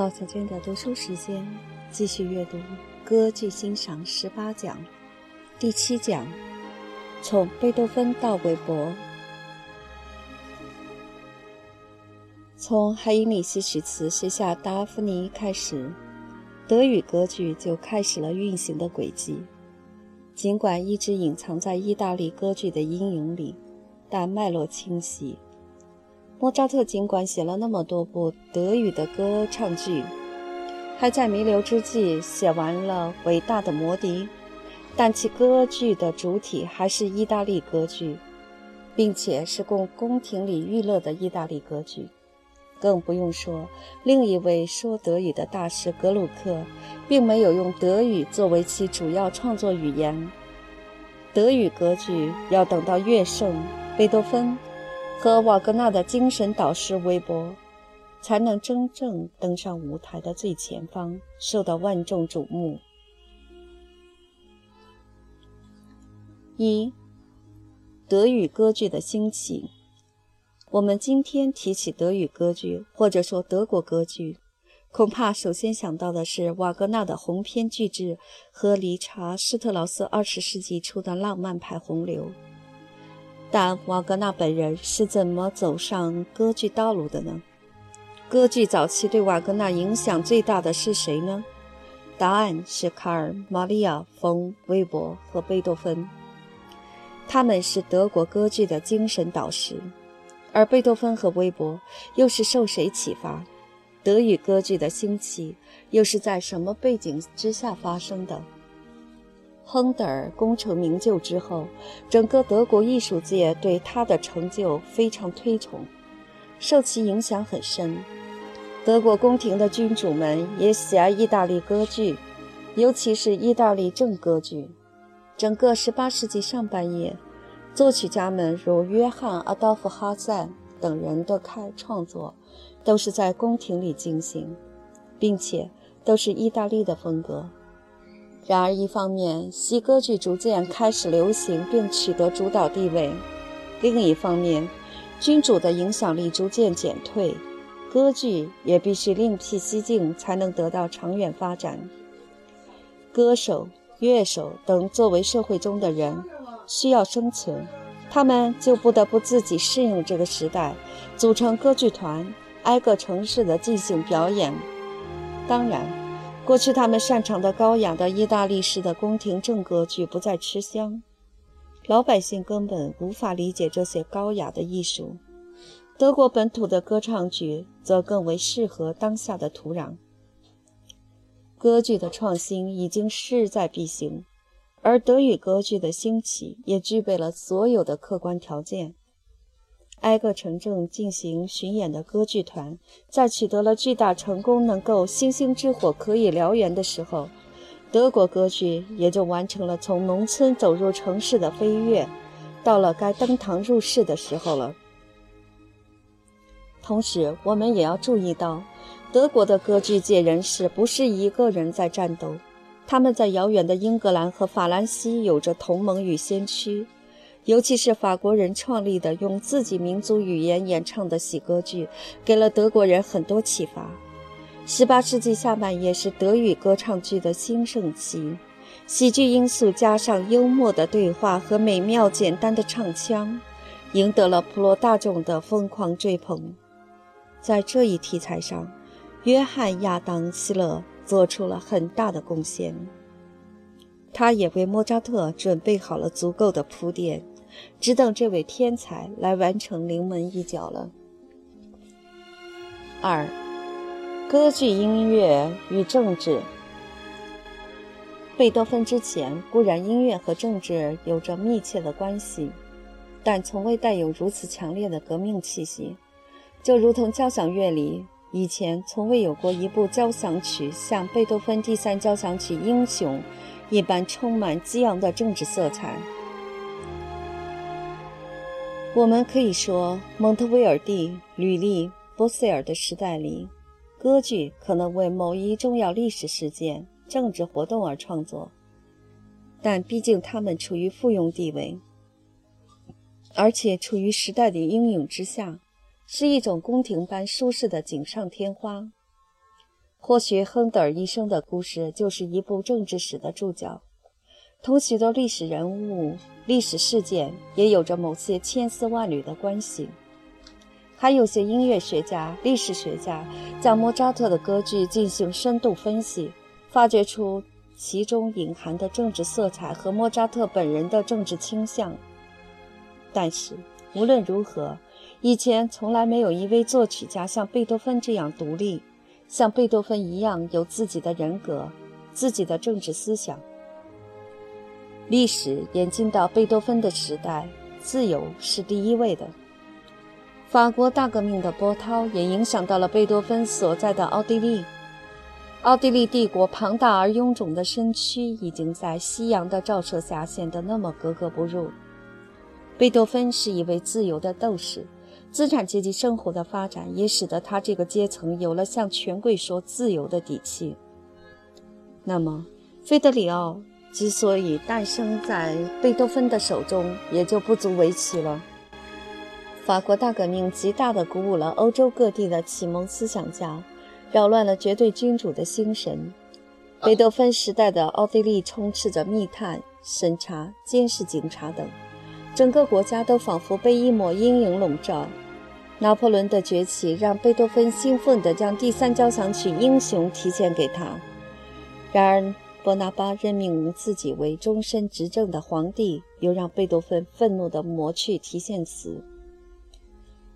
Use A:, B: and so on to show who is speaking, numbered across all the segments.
A: 毛小娟的读书时间，继续阅读《歌剧欣赏十八讲》第七讲：从贝多芬到韦伯。从海因里希·许茨写下《达芙妮》开始，德语歌剧就开始了运行的轨迹。尽管一直隐藏在意大利歌剧的阴影里，但脉络清晰。莫扎特尽管写了那么多部德语的歌唱剧，还在弥留之际写完了伟大的《魔笛》，但其歌剧的主体还是意大利歌剧，并且是供宫廷里娱乐的意大利歌剧。更不用说另一位说德语的大师格鲁克，并没有用德语作为其主要创作语言。德语歌剧要等到乐圣贝多芬。和瓦格纳的精神导师韦伯，才能真正登上舞台的最前方，受到万众瞩目。一、德语歌剧的兴起。我们今天提起德语歌剧，或者说德国歌剧，恐怕首先想到的是瓦格纳的鸿篇巨制和理查施特劳斯二十世纪初的浪漫派洪流。但瓦格纳本人是怎么走上歌剧道路的呢？歌剧早期对瓦格纳影响最大的是谁呢？答案是卡尔·玛利亚·冯·韦伯和贝多芬，他们是德国歌剧的精神导师。而贝多芬和韦伯又是受谁启发？德语歌剧的兴起又是在什么背景之下发生的？亨德尔功成名就之后，整个德国艺术界对他的成就非常推崇，受其影响很深。德国宫廷的君主们也喜爱意大利歌剧，尤其是意大利正歌剧。整个18世纪上半叶，作曲家们如约翰·阿道夫·哈赞等人的开创作，都是在宫廷里进行，并且都是意大利的风格。然而，一方面，西歌剧逐渐开始流行并取得主导地位；另一方面，君主的影响力逐渐减退，歌剧也必须另辟蹊径才能得到长远发展。歌手、乐手等作为社会中的人，需要生存，他们就不得不自己适应这个时代，组成歌剧团，挨个城市的进行表演。当然。过去他们擅长的高雅的意大利式的宫廷正歌剧不再吃香，老百姓根本无法理解这些高雅的艺术。德国本土的歌唱剧则更为适合当下的土壤。歌剧的创新已经势在必行，而德语歌剧的兴起也具备了所有的客观条件。挨个城镇进行巡演的歌剧团，在取得了巨大成功，能够星星之火可以燎原的时候，德国歌剧也就完成了从农村走入城市的飞跃，到了该登堂入室的时候了。同时，我们也要注意到，德国的歌剧界人士不是一个人在战斗，他们在遥远的英格兰和法兰西有着同盟与先驱。尤其是法国人创立的用自己民族语言演唱的喜歌剧，给了德国人很多启发。18世纪下半叶是德语歌唱剧的兴盛期，喜剧因素加上幽默的对话和美妙简单的唱腔，赢得了普罗大众的疯狂追捧。在这一题材上，约翰·亚当·希勒做出了很大的贡献，他也为莫扎特准备好了足够的铺垫。只等这位天才来完成临门一脚了。二，歌剧音乐与政治。贝多芬之前固然音乐和政治有着密切的关系，但从未带有如此强烈的革命气息。就如同交响乐里以前从未有过一部交响曲像贝多芬第三交响曲《英雄》一般充满激昂的政治色彩。我们可以说，蒙特威尔第、吕利、波塞尔的时代里，歌剧可能为某一重要历史事件、政治活动而创作，但毕竟他们处于附庸地位，而且处于时代的阴影之下，是一种宫廷般舒适的锦上添花。或许亨德尔一生的故事就是一部政治史的注脚，同许多历史人物、历史事件也有着某些千丝万缕的关系。还有些音乐学家、历史学家将莫扎特的歌剧进行深度分析，发掘出其中隐含的政治色彩和莫扎特本人的政治倾向。但是无论如何，以前从来没有一位作曲家像贝多芬这样独立。像贝多芬一样有自己的人格、自己的政治思想。历史演进到贝多芬的时代，自由是第一位的。法国大革命的波涛也影响到了贝多芬所在的奥地利。奥地利帝国庞大而臃肿的身躯已经在夕阳的照射下显得那么格格不入。贝多芬是一位自由的斗士。资产阶级生活的发展也使得他这个阶层有了向权贵说自由的底气。那么，费德里奥之所以诞生在贝多芬的手中，也就不足为奇了。法国大革命极大地鼓舞了欧洲各地的启蒙思想家，扰乱了绝对君主的心神。贝多芬时代的奥地利充斥着密探、审查、监视警察等，整个国家都仿佛被一抹阴影笼罩。拿破仑的崛起让贝多芬兴奋地将第三交响曲《英雄》提献给他。然而，波拿巴任命自己为终身执政的皇帝，又让贝多芬愤怒地抹去提献词。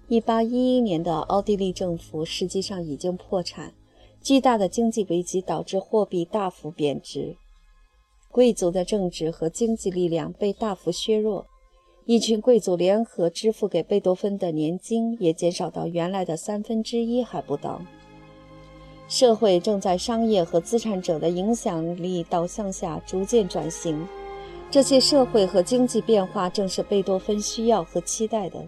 A: 1811年的奥地利政府实际上已经破产，巨大的经济危机导致货币大幅贬值，贵族的政治和经济力量被大幅削弱。一群贵族联合支付给贝多芬的年金也减少到原来的三分之一还不到。社会正在商业和资产者的影响力导向下逐渐转型，这些社会和经济变化正是贝多芬需要和期待的。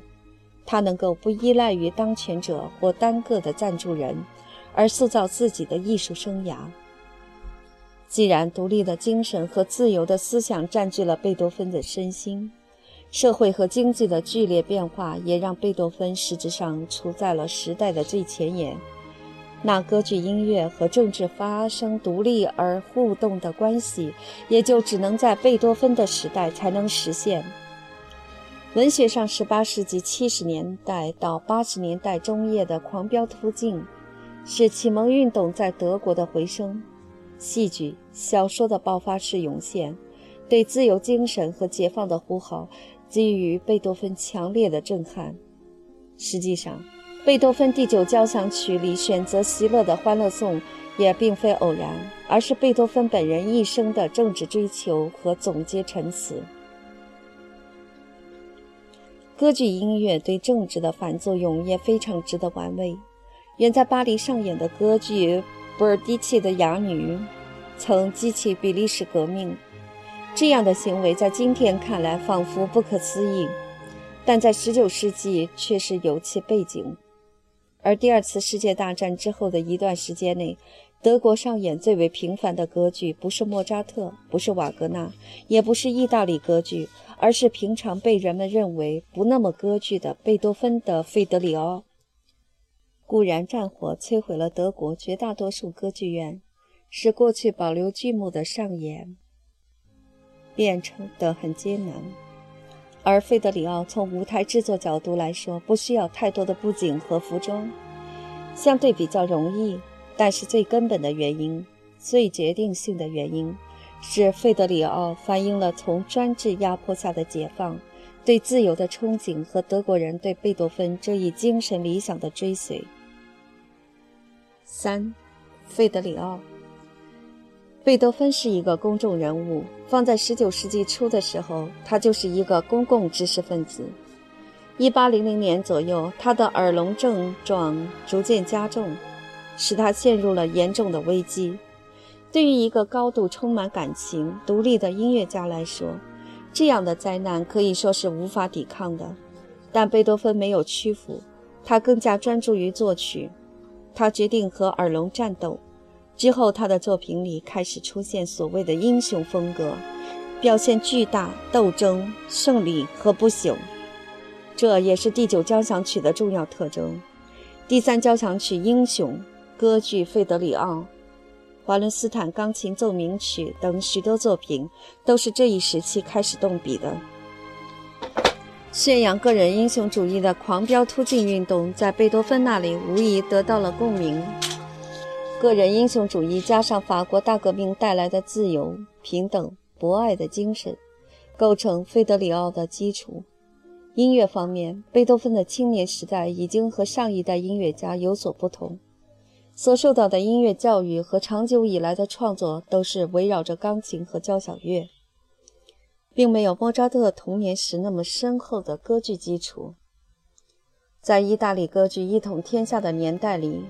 A: 他能够不依赖于当权者或单个的赞助人，而塑造自己的艺术生涯。既然独立的精神和自由的思想占据了贝多芬的身心。社会和经济的剧烈变化也让贝多芬实质上处在了时代的最前沿。那歌剧音乐和政治发生独立而互动的关系，也就只能在贝多芬的时代才能实现。文学上，18世纪70年代到80年代中叶的狂飙突进，是启蒙运动在德国的回声；戏剧、小说的爆发式涌现，对自由精神和解放的呼号。给予贝多芬强烈的震撼。实际上，贝多芬第九交响曲里选择席勒的《欢乐颂》也并非偶然，而是贝多芬本人一生的政治追求和总结陈词。歌剧音乐对政治的反作用也非常值得玩味。远在巴黎上演的歌剧《布尔迪奇的哑女》曾激起比利时革命。这样的行为在今天看来仿佛不可思议，但在19世纪却是有其背景。而第二次世界大战之后的一段时间内，德国上演最为频繁的歌剧不是莫扎特，不是瓦格纳，也不是意大利歌剧，而是平常被人们认为不那么歌剧的贝多芬的《费德里奥》。固然，战火摧毁了德国绝大多数歌剧院，使过去保留剧目的上演。变成的很艰难，而费德里奥从舞台制作角度来说，不需要太多的布景和服装，相对比较容易。但是最根本的原因，最决定性的原因，是费德里奥反映了从专制压迫下的解放、对自由的憧憬和德国人对贝多芬这一精神理想的追随。三，费德里奥。贝多芬是一个公众人物，放在19世纪初的时候，他就是一个公共知识分子。1800年左右，他的耳聋症状逐渐加重，使他陷入了严重的危机。对于一个高度充满感情、独立的音乐家来说，这样的灾难可以说是无法抵抗的。但贝多芬没有屈服，他更加专注于作曲。他决定和耳聋战斗。之后，他的作品里开始出现所谓的英雄风格，表现巨大斗争、胜利和不朽。这也是第九交响曲的重要特征。第三交响曲《英雄》歌剧《费德里奥》、华伦斯坦钢琴奏鸣曲等许多作品，都是这一时期开始动笔的。宣扬个人英雄主义的狂飙突进运动，在贝多芬那里无疑得到了共鸣。个人英雄主义加上法国大革命带来的自由、平等、博爱的精神，构成《费德里奥》的基础。音乐方面，贝多芬的青年时代已经和上一代音乐家有所不同，所受到的音乐教育和长久以来的创作都是围绕着钢琴和交响乐。并没有莫扎特童年时那么深厚的歌剧基础。在意大利歌剧一统天下的年代里，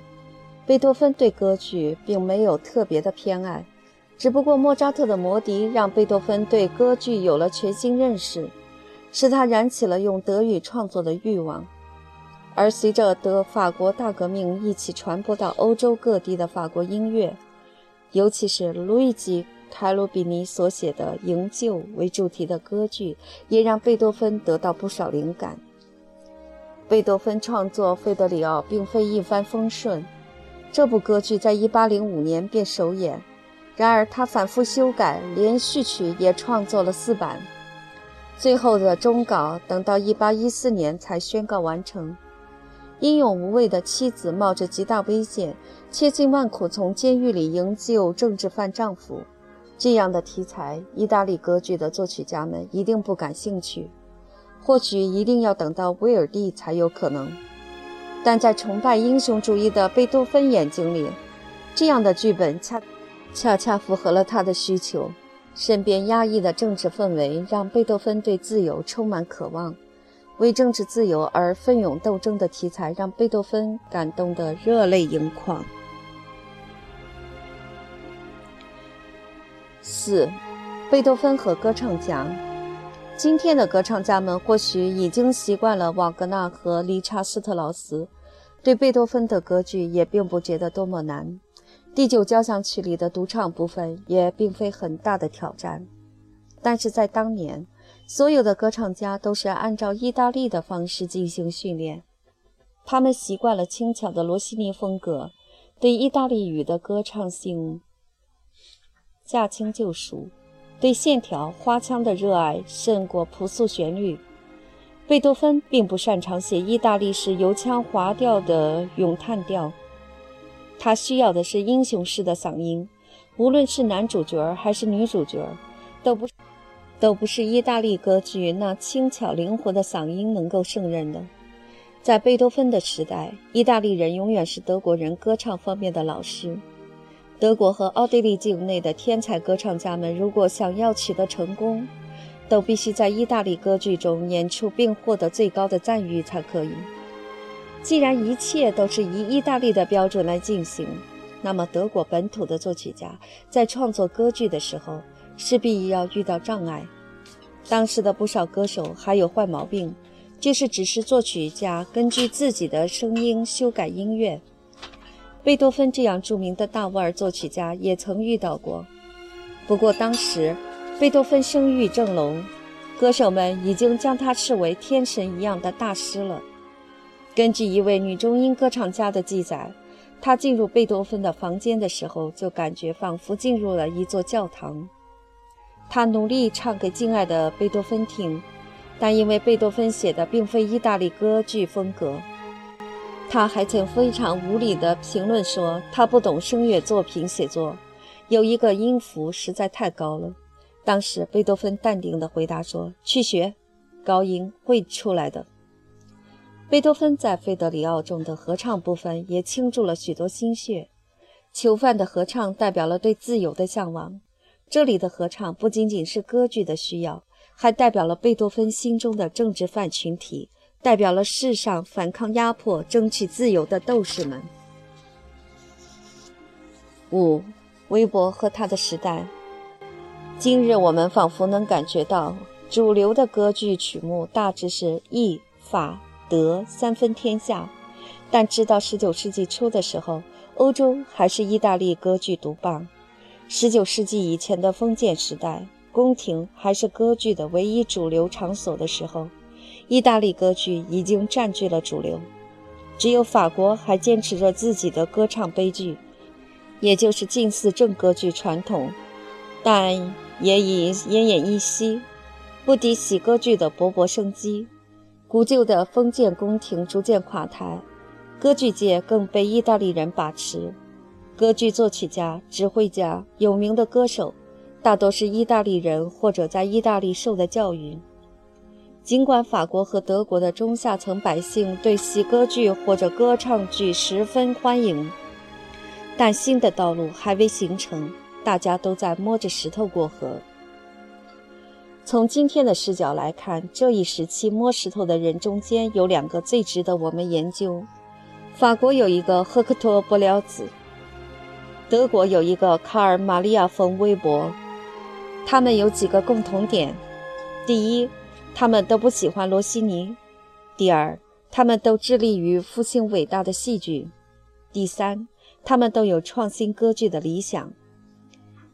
A: 贝多芬对歌剧并没有特别的偏爱，只不过莫扎特的《魔笛》让贝多芬对歌剧有了全新认识，使他燃起了用德语创作的欲望。而随着德法国大革命一起传播到欧洲各地的法国音乐，尤其是路易吉。凯鲁比尼所写的《营救》为主题的歌剧，也让贝多芬得到不少灵感。贝多芬创作《费德里奥》并非一帆风顺，这部歌剧在1805年便首演，然而他反复修改，连续曲也创作了四版，最后的终稿等到1814年才宣告完成。英勇无畏的妻子冒着极大危险，千辛万苦从监狱里营救政治犯丈夫。这样的题材，意大利歌剧的作曲家们一定不感兴趣，或许一定要等到威尔第才有可能。但在崇拜英雄主义的贝多芬眼睛里，这样的剧本恰恰恰符合了他的需求。身边压抑的政治氛围让贝多芬对自由充满渴望，为政治自由而奋勇斗争的题材让贝多芬感动得热泪盈眶。四，贝多芬和歌唱家。今天的歌唱家们或许已经习惯了瓦格纳和理查斯特劳斯，对贝多芬的歌剧也并不觉得多么难。第九交响曲里的独唱部分也并非很大的挑战。但是在当年，所有的歌唱家都是按照意大利的方式进行训练，他们习惯了轻巧的罗西尼风格，对意大利语的歌唱性。驾轻就熟，对线条花腔的热爱胜过朴素旋律。贝多芬并不擅长写意大利式油腔滑调的咏叹调，他需要的是英雄式的嗓音。无论是男主角还是女主角，都不都不是意大利歌剧那轻巧灵活的嗓音能够胜任的。在贝多芬的时代，意大利人永远是德国人歌唱方面的老师。德国和奥地利境内的天才歌唱家们，如果想要取得成功，都必须在意大利歌剧中演出并获得最高的赞誉才可以。既然一切都是以意大利的标准来进行，那么德国本土的作曲家在创作歌剧的时候，势必要遇到障碍。当时的不少歌手还有坏毛病，就是只是作曲家根据自己的声音修改音乐。贝多芬这样著名的大腕作曲家也曾遇到过，不过当时贝多芬声誉正隆，歌手们已经将他视为天神一样的大师了。根据一位女中音歌唱家的记载，她进入贝多芬的房间的时候，就感觉仿佛进入了一座教堂。她努力唱给敬爱的贝多芬听，但因为贝多芬写的并非意大利歌剧风格。他还曾非常无理地评论说：“他不懂声乐作品写作，有一个音符实在太高了。”当时贝多芬淡定地回答说：“去学，高音会出来的。”贝多芬在《费德里奥》中的合唱部分也倾注了许多心血。囚犯的合唱代表了对自由的向往，这里的合唱不仅仅是歌剧的需要，还代表了贝多芬心中的政治犯群体。代表了世上反抗压迫、争取自由的斗士们。五，微博和他的时代。今日我们仿佛能感觉到，主流的歌剧曲目大致是意、法、德三分天下。但直到十九世纪初的时候，欧洲还是意大利歌剧独霸。十九世纪以前的封建时代，宫廷还是歌剧的唯一主流场所的时候。意大利歌剧已经占据了主流。只有法国还坚持着自己的歌唱悲剧，也就是近似正歌剧传统，但也已奄奄一息，不敌喜歌剧的勃勃生机。古旧的封建宫廷逐渐垮台，歌剧界更被意大利人把持。歌剧作曲家、指挥家、有名的歌手，大多是意大利人或者在意大利受的教育。尽管法国和德国的中下层百姓对喜歌剧或者歌唱剧十分欢迎，但新的道路还未形成，大家都在摸着石头过河。从今天的视角来看，这一时期摸石头的人中间有两个最值得我们研究：法国有一个赫克托·布廖兹，德国有一个卡尔·玛利亚·冯·韦伯。他们有几个共同点：第一，他们都不喜欢罗西尼。第二，他们都致力于复兴伟大的戏剧。第三，他们都有创新歌剧的理想，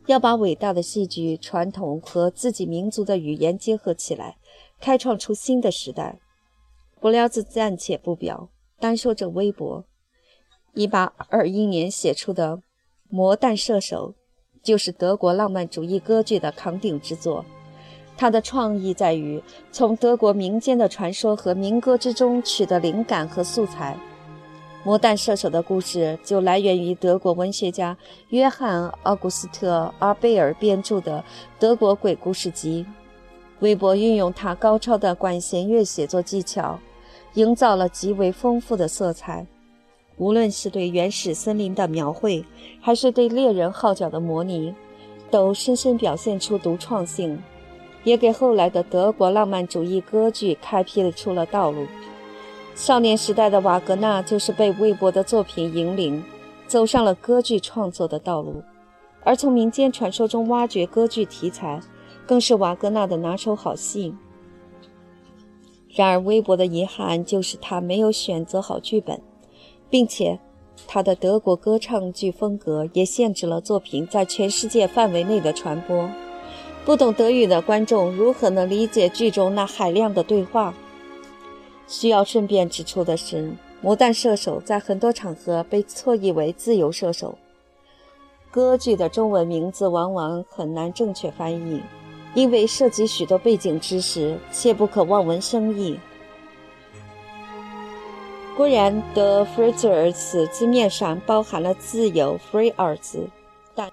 A: 要把伟大的戏剧传统和自己民族的语言结合起来，开创出新的时代。布廖兹暂且不表，单说这微博，1821年写出的《魔弹射手》，就是德国浪漫主义歌剧的扛鼎之作。他的创意在于从德国民间的传说和民歌之中取得灵感和素材。魔弹射手的故事就来源于德国文学家约翰·奥古斯特·阿贝尔编著的《德国鬼故事集》。韦伯运用他高超的管弦乐写作技巧，营造了极为丰富的色彩。无论是对原始森林的描绘，还是对猎人号角的模拟，都深深表现出独创性。也给后来的德国浪漫主义歌剧开辟了出了道路。少年时代的瓦格纳就是被魏伯的作品引领，走上了歌剧创作的道路。而从民间传说中挖掘歌剧题材，更是瓦格纳的拿手好戏。然而，韦伯的遗憾就是他没有选择好剧本，并且他的德国歌唱剧风格也限制了作品在全世界范围内的传播。不懂德语的观众如何能理解剧中那海量的对话？需要顺便指出的是，《魔弹射手》在很多场合被错译为“自由射手”。歌剧的中文名字往往很难正确翻译，因为涉及许多背景知识，切不可望文生义。固然，，The f r e e 二字字面上包含了“自由 ”（free） 二字。但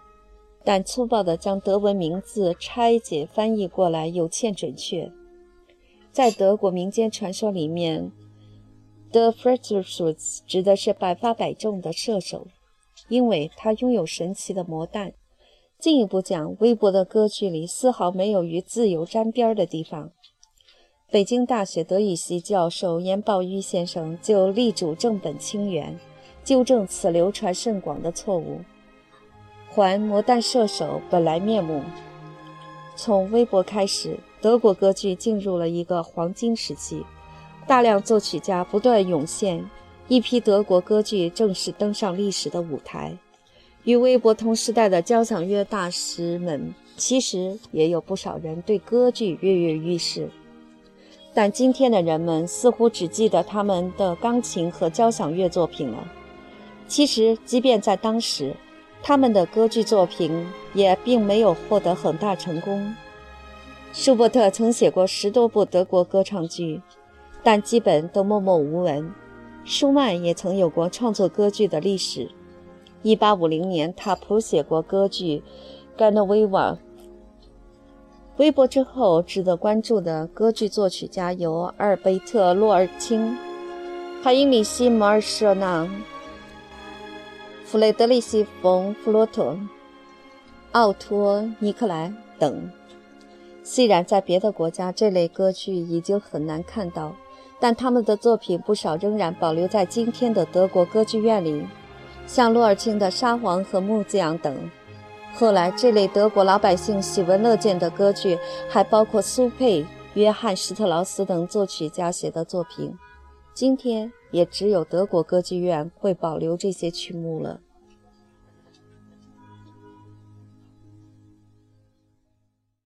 A: 但粗暴地将德文名字拆解翻译过来有欠准确。在德国民间传说里面，The f r e d e r i c h 指的是百发百中的射手，因为他拥有神奇的魔弹。进一步讲，微博的歌剧里丝毫没有与自由沾边的地方。北京大学德语系教授严宝玉先生就力主正本清源，纠正此流传甚广的错误。还魔弹射手本来面目。从微博开始，德国歌剧进入了一个黄金时期，大量作曲家不断涌现，一批德国歌剧正式登上历史的舞台。与微博同时代的交响乐大师们，其实也有不少人对歌剧跃跃欲试，但今天的人们似乎只记得他们的钢琴和交响乐作品了。其实，即便在当时，他们的歌剧作品也并没有获得很大成功。舒伯特曾写过十多部德国歌唱剧，但基本都默默无闻。舒曼也曾有过创作歌剧的历史。1850年，他谱写过歌剧《甘诺维瓦》。微博之后，值得关注的歌剧作曲家有阿尔贝特·洛尔钦、海因里希·马尔舍纳。弗雷德里希·冯·弗洛特、奥托·尼克莱等。虽然在别的国家这类歌剧已经很难看到，但他们的作品不少仍然保留在今天的德国歌剧院里，像洛尔钦的《沙皇和木匠》等。后来，这类德国老百姓喜闻乐见的歌剧还包括苏佩、约翰·施特劳斯等作曲家写的作品。今天。也只有德国歌剧院会保留这些曲目了。